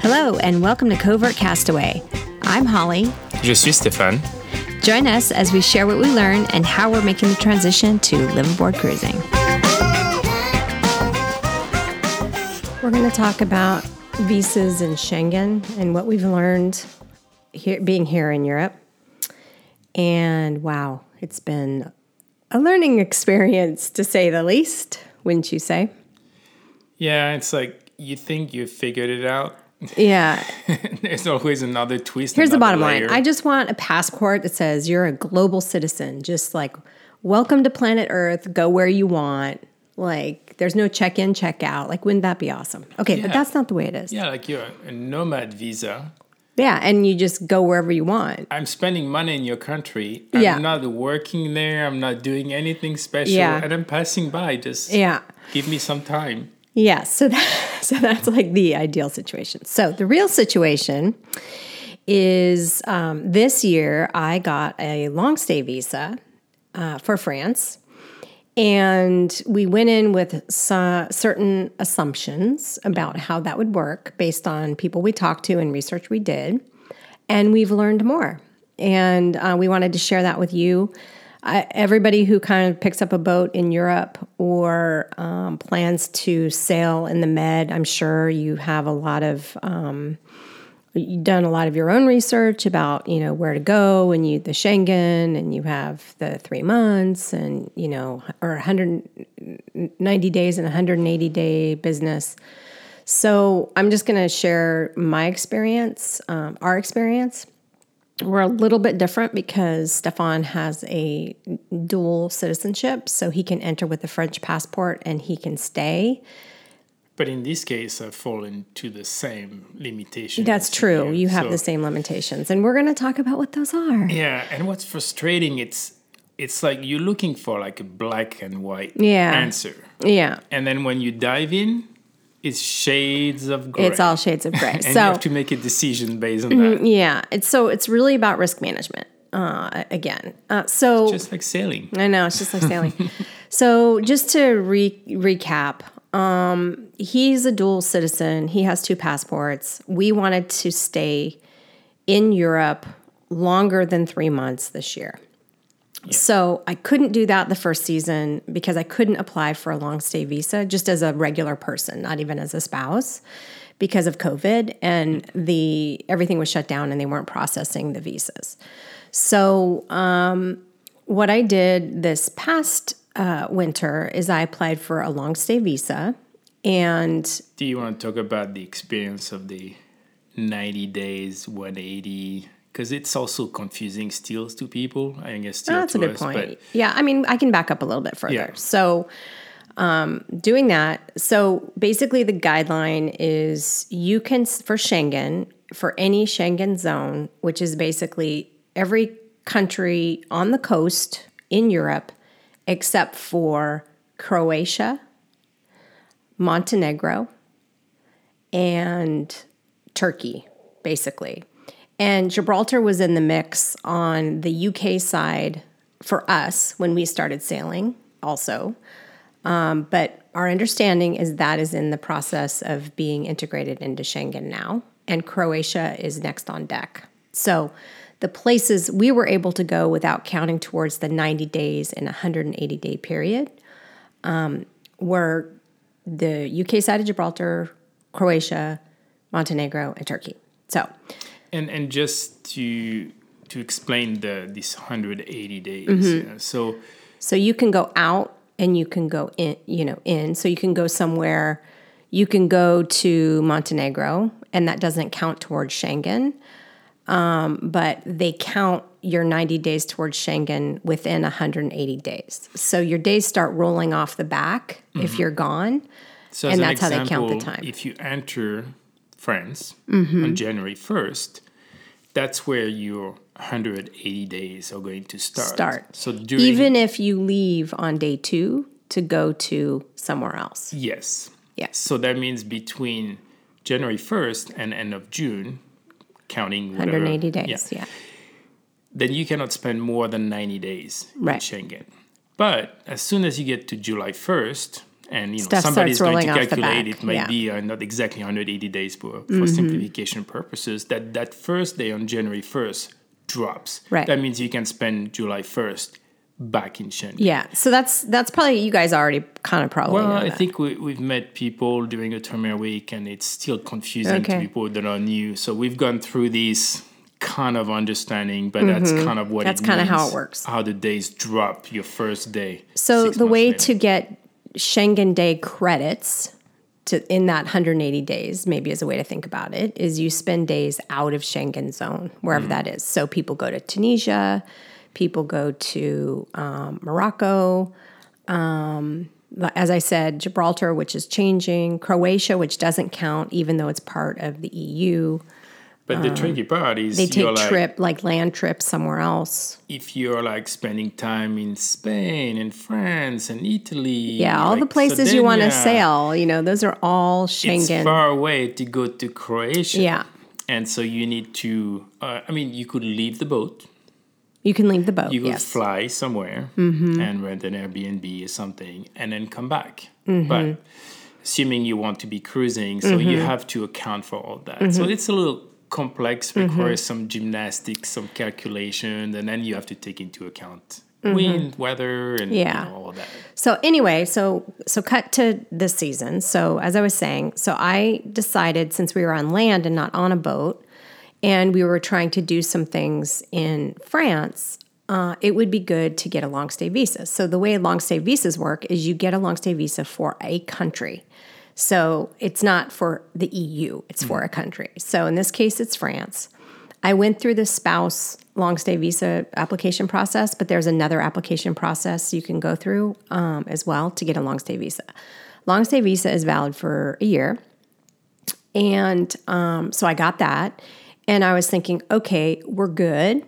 Hello, and welcome to Covert Castaway. I'm Holly. Je suis Stéphane. Join us as we share what we learn and how we're making the transition to liveaboard cruising. We're going to talk about visas and Schengen and what we've learned here, being here in Europe. And wow, it's been a learning experience to say the least, wouldn't you say? Yeah, it's like you think you figured it out. Yeah. There's always another twist. Here's the bottom layer. line I just want a passport that says you're a global citizen, just like welcome to planet Earth, go where you want. Like there's no check in, check out. Like, wouldn't that be awesome? Okay, but that's not the way it is. yeah, like you're a nomad visa. Yeah, and you just go wherever you want. I'm spending money in your country. I'm Yeah. not working there. I'm not doing anything special. Yeah. And I'm passing by. Just Yeah. give me some time. Yeah, so that, so that's like the ideal situation. So the real situation is um, this year I got a long stay visa uh, for France, and we went in with certain assumptions about how that would work based on people we talked to and research we did, and we've learned more, and uh, we wanted to share that with you. I, everybody who kind of picks up a boat in Europe or um, plans to sail in the Med, I'm sure you have a lot of um, you've done a lot of your own research about you know where to go and you the Schengen and you have the three months and you know or 190 days and 180 day business. So I'm just going to share my experience, um, our experience. We're a little bit different because Stefan has a dual citizenship, so he can enter with a French passport and he can stay. But in this case, I fall into the same limitation. That's true. here. You have So- the same limitations, and we're going to talk about what those are. Yeah, and what's frustrating, it's it's like you're looking for like a black and white Yeah. answer. Yeah, And then when you dive in, it's shades of gray. it's all shades of gray. and you have to make a decision based on that. yeah, it's so it's really about risk management. Uh, again, uh, so Just like sailing. I know it's just like sailing. so just to re- recap, um, he's a dual citizen. He has two passports. We wanted to stay in Europe longer than three months this year. So I couldn't do that the first season because I couldn't apply for a long stay visa just as a regular person, not even as a spouse, because of COVID and the everything was shut down and they weren't processing the visas. So um, what I did this past uh, winter is I applied for a long stay visa, and Do you want to talk about the experience of the 90 days, 180? Because it's also confusing still to people. I guess still Oh, that's to a good us, point. But yeah, I mean, I can back up a little bit further. Yeah. So, um, doing that, so basically, the guideline is you can for Schengen for any Schengen zone, which is basically every country on the coast in Europe, except for Croatia, Montenegro, and Turkey, basically. And Gibraltar was in the mix on the UK side for us when we started sailing, also. Um, but our understanding is that is in the process of being integrated into Schengen now, and Croatia is next on deck. So the places we were able to go without counting towards the 90 days and 180 day period um, were the UK side of Gibraltar, Croatia, Montenegro, and Turkey. So and and just to to explain the this 180 days. Mm-hmm. so So you can go out and you can go in, you know, in. So you can go somewhere, you can go to Montenegro, and that doesn't count towards Schengen. Um, but they count your 90 days towards Schengen within 180 days. So your days start rolling off the back if you're gone. So And as an that's how they count the time. If you enter France Mm-hmm. on January 1st, that's where your 180 days are going to start. Start. So during Even if you leave on day two to go to somewhere else. yes. Yes. So that means between January 1st and end of June, counting whatever, 180 days. yeah, yeah. then you cannot spend more than 90 days Right. in Schengen. But as soon as you get to July 1st and you know Stuff somebody's going to calculate it might yeah. be uh, not exactly 180 days for, for Mm-hmm. simplification purposes that that first day on january 1st drops Right. that means you can spend july 1st back in Schengen. Yeah. So that's that's probably you guys already kind of probably Well, know I think we, we've met people during Outremer week, and it's still confusing to people that are new. So we've gone through this kind of understanding, but that's kind of what Mm-hmm. That's it kinda how it works. How the days drop your first day. So the way later. to get Schengen Day credits to in that 180 days, maybe as a way to think about it, is you spend days out of Schengen zone, wherever that is. So people go to Tunisia, people go to um, Morocco. Um, as I said, Gibraltar, which is changing, Croatia, which doesn't count, even though it's part of the EU. But the tricky part is They take you're like, trip like land trips somewhere else. if you're like spending time in Spain and France and Italy. Yeah, all the like places you want to sail, you know, those are all Schengen. It's far away to go to Croatia. Yeah. And so you need to, uh, I mean, you could leave the boat. You can leave the boat. You could yes. Mm-hmm. fly somewhere and rent an Airbnb or something and then come back. But assuming you want to be cruising, so you Mm-hmm. have to account for all that. So it's a little complex, Mm-hmm. requires some gymnastics, some calculation, and then you have to take into account Mm-hmm. wind, weather, and Yeah. you know, all that. So anyway, so so cut to this season. So as I was saying, so I decided since we were on land and not on a boat, and we were trying to do some things in France, uh, it would be good to get a long stay visa. So the way long stay visas work is you get a long stay visa for a country. So it's not for the EU, it's for a country. So in this case, it's France. I went through the spouse long stay visa application process, but there's another application process you can go through um, as well to get a long stay visa. Long stay visa is valid for a year. And um, so I got that. And I was thinking, okay, we're good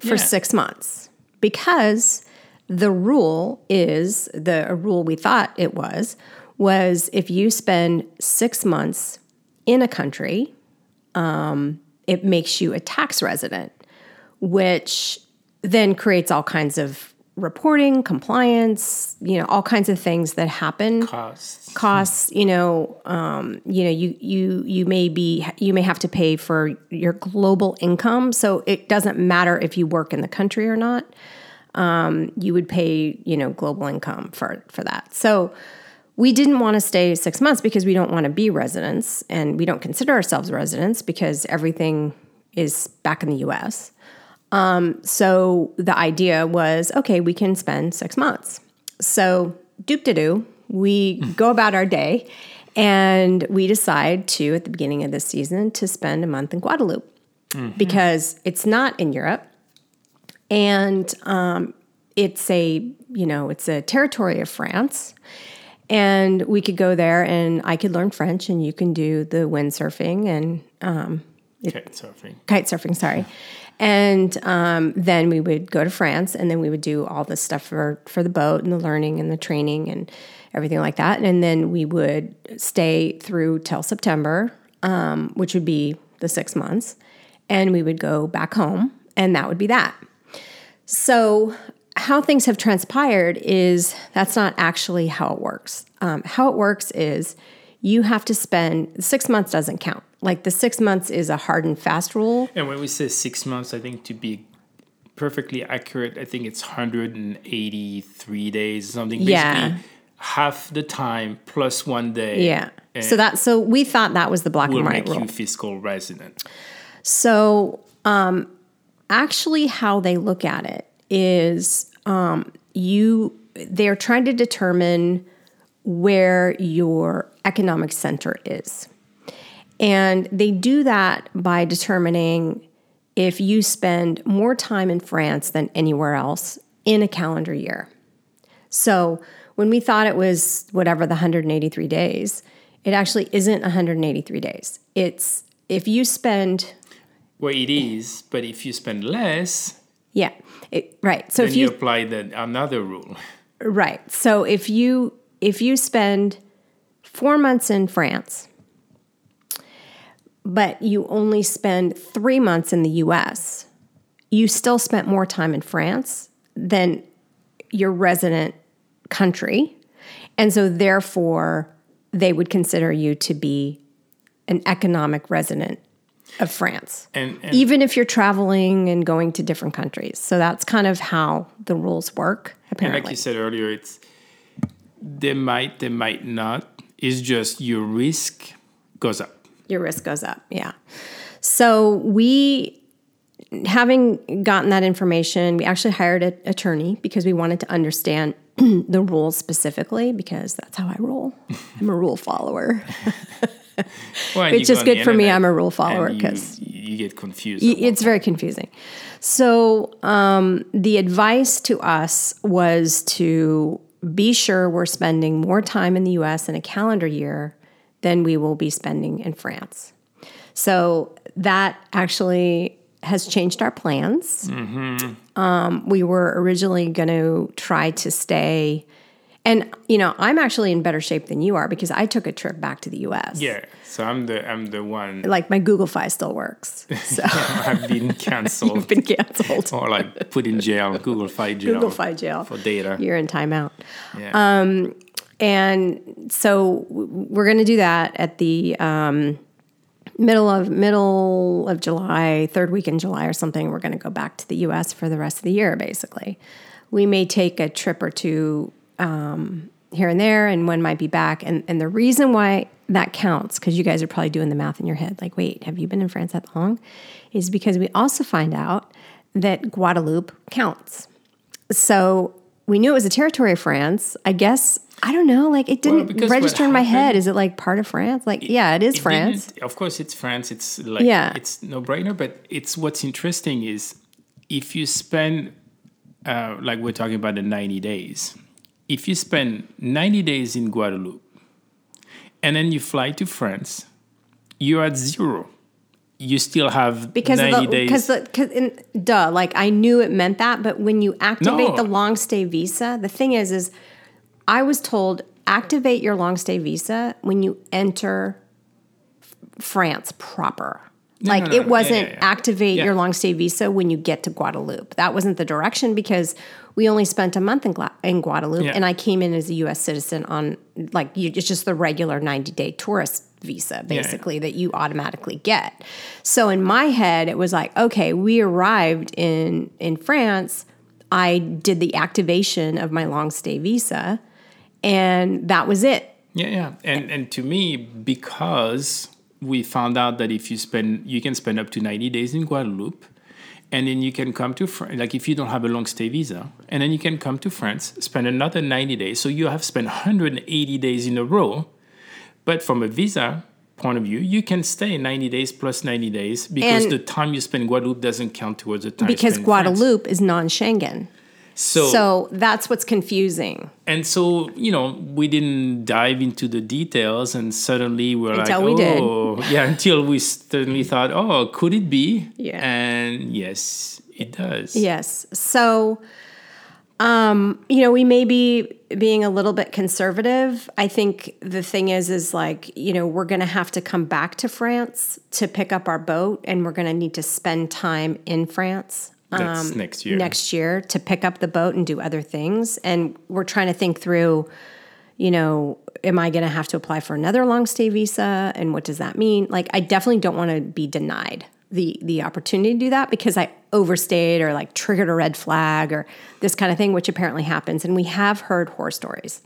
for Yeah. six months because the rule is the rule we thought it was was if you spend six months in a country, um, it makes you a tax resident, which then creates all kinds of reporting, compliance, you know, all kinds of things that happen. Costs. costs you know um, you know you you you may be you may have to pay for your global income. So it doesn't matter if you work in the country or not. Um, you would pay you know global income for for that. So we didn't want to stay six months because we don't want to be residents and we don't consider ourselves residents because everything is back in the us um, so the idea was okay we can spend six months. So doop de doo we go about our day and we decide to at the beginning of this season to spend a month in guadeloupe because it's not in europe and um, it's a you know it's a territory of france and we could go there and i could learn french and you can do the windsurfing and Okay, surfing. kite surfing, sorry. And um, then we would go to France, and then we would do all the stuff for for the boat and the learning and the training and everything like that. And then we would stay through till September, um, which would be the six months, and we would go back home, and that would be that. So, how things have transpired is that's not actually how it works. Um, how it works is you have to spend six months doesn't count. Like the six months is a hard and fast rule. And when we say six months, I think to be perfectly accurate, I think it's 183 days, or something. Basically, Yeah. half the time plus one day. Yeah. So that so we thought that was the black and white make rule. you fiscal resident. So, um, actually, how they look at it is um, you they're trying to determine where your economic center is, and they do that by determining if you spend more time in France than anywhere else in a calendar year. So when we thought it was whatever the 183 days, it actually isn't 183 days. It's if you spend Well, it is, but if you spend less, yeah, it, right. So then if you, you apply the, another rule. right. So if you if you spend 4 months in France but you only spend 3 months in the US, you still spent more time in France than your resident country And so, therefore, they would consider you to be an economic resident of France, And, and even if you're traveling and going to different countries. So, that's kind of how the rules work, And apparently. like you said earlier, it's they might, they might not. It's just your risk goes up. your risk goes up. Yeah. So we, having gotten that information, we actually hired an attorney because we wanted to understand the rules specifically because that's how I roll. I'm a rule follower. Well, It's just good for me. I'm a rule follower and you- you, get confused. Y- It's very confusing. So um, the advice to us was to be sure we're spending more time in the U.S. in a calendar year than we will be spending in France. So that actually has changed our plans. Um, we were originally going to try to stay. And you know, I'm actually in better shape than you are because I took a trip back to the U.S. Yeah, so I'm the I'm the one like my Google Fi still works, so I've been canceled I've been canceled. or like put in jail, Google Fi jail. Google Fi jail for data. You're in timeout. Yeah. and so we're going to do that at the um, middle of middle of July, third week in July or something. We're going to go back to the U.S. for the rest of the year. Basically, we may take a trip or two um, here and there, and one might be back. And and the reason why that counts, because you guys are probably doing the math in your head, like, wait, have you been in France that long? Is because we also find out that Guadeloupe counts. So we knew it was a territory of France. I guess I don't know. Like it didn't what register in my head. Is it like part of France? Like yeah, it is It France. Of course, it's France. It's like Yeah. it's no brainer. But it's what's interesting is if you spend uh, like we're talking about the ninety days. If you spend ninety days in Guadeloupe, and then you fly to France, you're at zero. You still have Because of ninety the days. because the cause in, duh like I knew it meant that, but when you activate No. the long stay visa, the thing is is I was told activate your long stay visa when you enter France proper. Like no, no, it wasn't Yeah, yeah, yeah. activate your long stay visa when you get to Guadeloupe. That wasn't the direction because we only spent a month in, Gla- in Guadeloupe, and I came in as a U.S. citizen on like you, it's just the regular ninety day tourist visa, basically that you automatically get. So in my head, it was like, okay, we arrived in in France. I did the activation of my long stay visa, and that was it. Yeah, yeah. And and to me, because we found out that if you spend you can spend up to 90 days in Guadeloupe and then you can come to France like if you don't have a long stay visa and then you can come to France, spend another 90 days. So you have spent 180 days in a row. But from a visa point of view, you can stay 90 days plus 90 days because And- the time you spend in Guadeloupe doesn't count towards the time you Because Guadeloupe is non-Schengen, So, so that's what's confusing. and so, you know, we didn't dive into the details and suddenly we're Until like, we did. oh, yeah, until we suddenly thought, oh, could it be? Yeah. And yes, it does. Yes. So, um, you know, we may be being a little bit conservative. I think the thing is, is like, you know, we're going to have to come back to France to pick up our boat, and we're going to need to spend time in France. That's next year. Um, Next year to pick up the boat and do other things. And we're trying to think through, you know, am I going to have to apply for another long stay visa? And what does that mean? Like, I definitely don't want to be denied the the opportunity to do that because I overstayed or like triggered a red flag or this kind of thing, which apparently happens. And we have heard horror stories.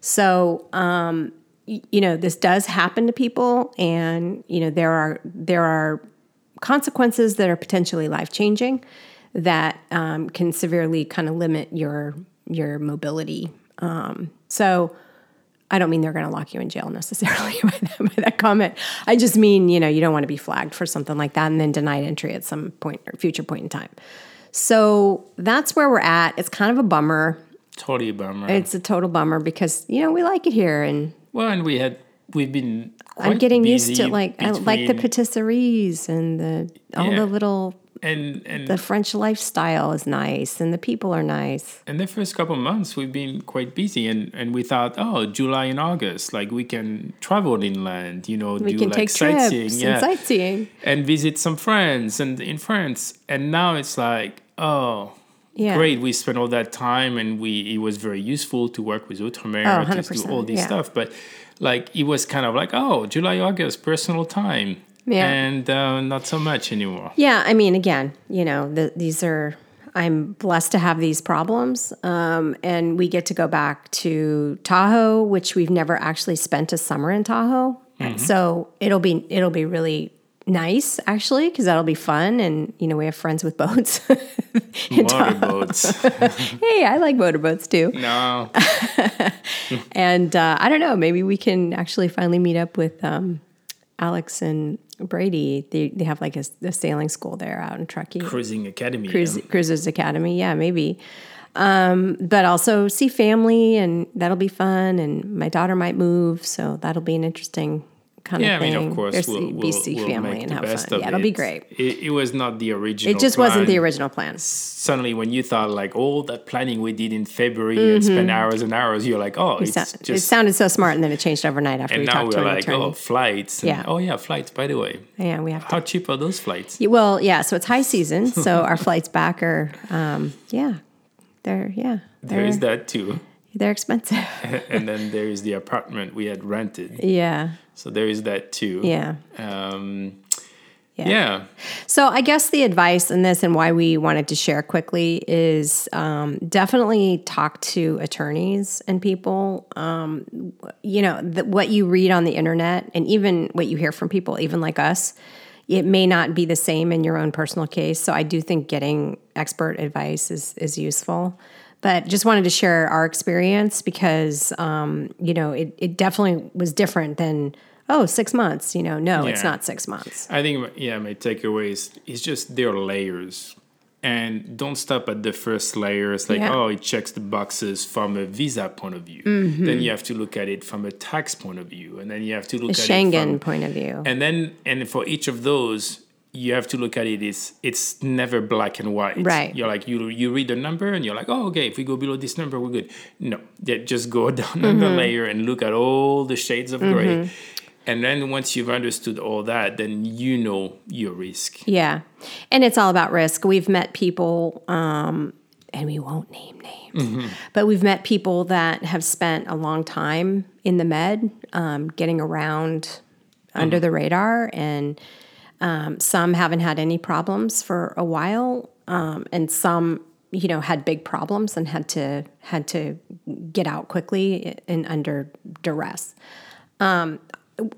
So, um, y- you know, this does happen to people, and you know, there are there are consequences that are potentially life changing that um, can severely kind of limit your your mobility. Um, so I don't mean they're going to lock you in jail necessarily by that, by that comment. I just mean you know you don't want to be flagged for something like that and then denied entry at some point or future point in time. So that's where we're at. It's kind of a bummer. Totally a bummer. It's a total bummer because you know we like it here and well, and we had, we've been I'm getting used to like I like the patisseries and the all Yeah. the little and, and, the French lifestyle is nice and the people are nice. and the first couple months we've been quite busy and, and we thought oh july and august like we can travel inland you know We do like sightseeing yeah and sightseeing. and visit some friends and in france and now it's like oh Yeah. great. We spent all that time, and we it was very useful to work with Outremer Oh, to do all this yeah. stuff. But like it was kind of like oh, July, August, personal time, Yeah. and uh, not so much anymore. Yeah, I mean, again, you know, the, these are. I'm blessed to have these problems, um, and we get to go back to Tahoe, which we've never actually spent a summer in Tahoe. So it'll be it'll be really nice actually because that'll be fun, and you know we have friends with boats. Motorboats. Hey, I like motorboats too. no, And uh, I don't know, maybe we can actually finally meet up with um, Alex and Brady. They, they have like a, a sailing school there out in Truckee. cruising academy. Cruise, Cruisers Academy. Yeah, maybe. Um, but also see family, and that'll be fun. And my daughter might move, so that'll be an interesting kind Yeah, of I thing. mean, of course, we'll, we'll, see we'll family make and the have best fun. Yeah, it. it'll be great. It, it was not the original. It just wasn't the original plan. Suddenly, when you thought like all that planning we did in February and spent hours and hours, you're like, oh, it's Mm-hmm. So- it just. sounded so smart, and then it changed overnight after and we now talked to we're an like, attorney. oh, flights. and- Yeah. Oh yeah, flights. By the way, yeah, we have to how cheap are those flights? Yeah, Well, yeah. So it's high season. So our flights back are, um, yeah, they're yeah, There is that too. they're expensive. and then there is the apartment we had rented. yeah, So there is that too. yeah, Um, yeah, yeah. So I guess the advice in this and why we wanted to share quickly is um, definitely talk to attorneys and people. Um, you know the, what you read on the internet and even what you hear from people, even like us. It may not be the same in your own personal case. So I do think getting expert advice is is useful. But just wanted to share our experience because um, you know it, it definitely was different than oh six months. You know, no, it's not six months. I think yeah, my takeaway is it's just there are layers. And don't stop at the first layer. It's like, Yeah. oh, it checks the boxes from a visa point of view. Mm-hmm. Then you have to look at it from a tax point of view. And then you have to look The at Schengen it from Schengen point of view. and then and for each of those you have to look at it it's it's never black and white Right. you're like you you read the number and you're like oh okay if we go below this number we're good no just go down another Mm-hmm. layer and look at all the shades of gray and then once you've understood all that then you know your risk Yeah. And it's all about risk. We've met people, um, and we won't name names, but we've met people that have spent a long time in the med, um, getting around under the radar, and um, some haven't had any problems for a while, um, and some, you know, had big problems and had to had to get out quickly and under duress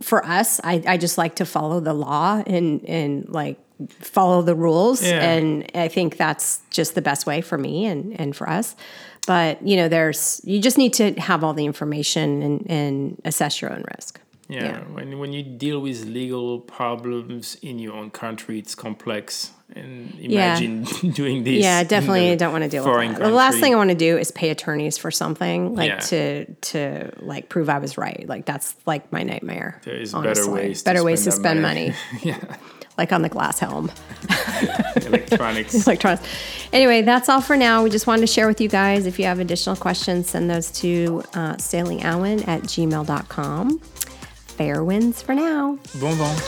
for us, I, I just like to follow the law and and like follow the rules, Yeah. and I think that's just the best way for me and and for us. But you know, there's you just need to have all the information and and assess your own risk. Yeah, When, when you deal with legal problems in your own country it's complex and imagine doing this Yeah, in definitely the don't want to deal with that. The last thing I want to do is pay attorneys for something like Yeah. to to like prove I was right. Like that's like my nightmare. There is honestly. better ways to better ways to spend money. money. yeah like on the glass helm. electronics electronics. Anyway, that's all for now. We just wanted to share with you guys. If you have additional questions, send those to uh, sailingalwyn at gmail.com. Fair winds for now. bon vent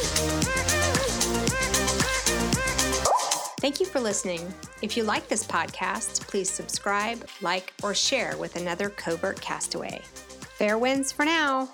Thank you for listening. If you like this podcast, please subscribe, like, or share with another covert castaway. Fair winds for now.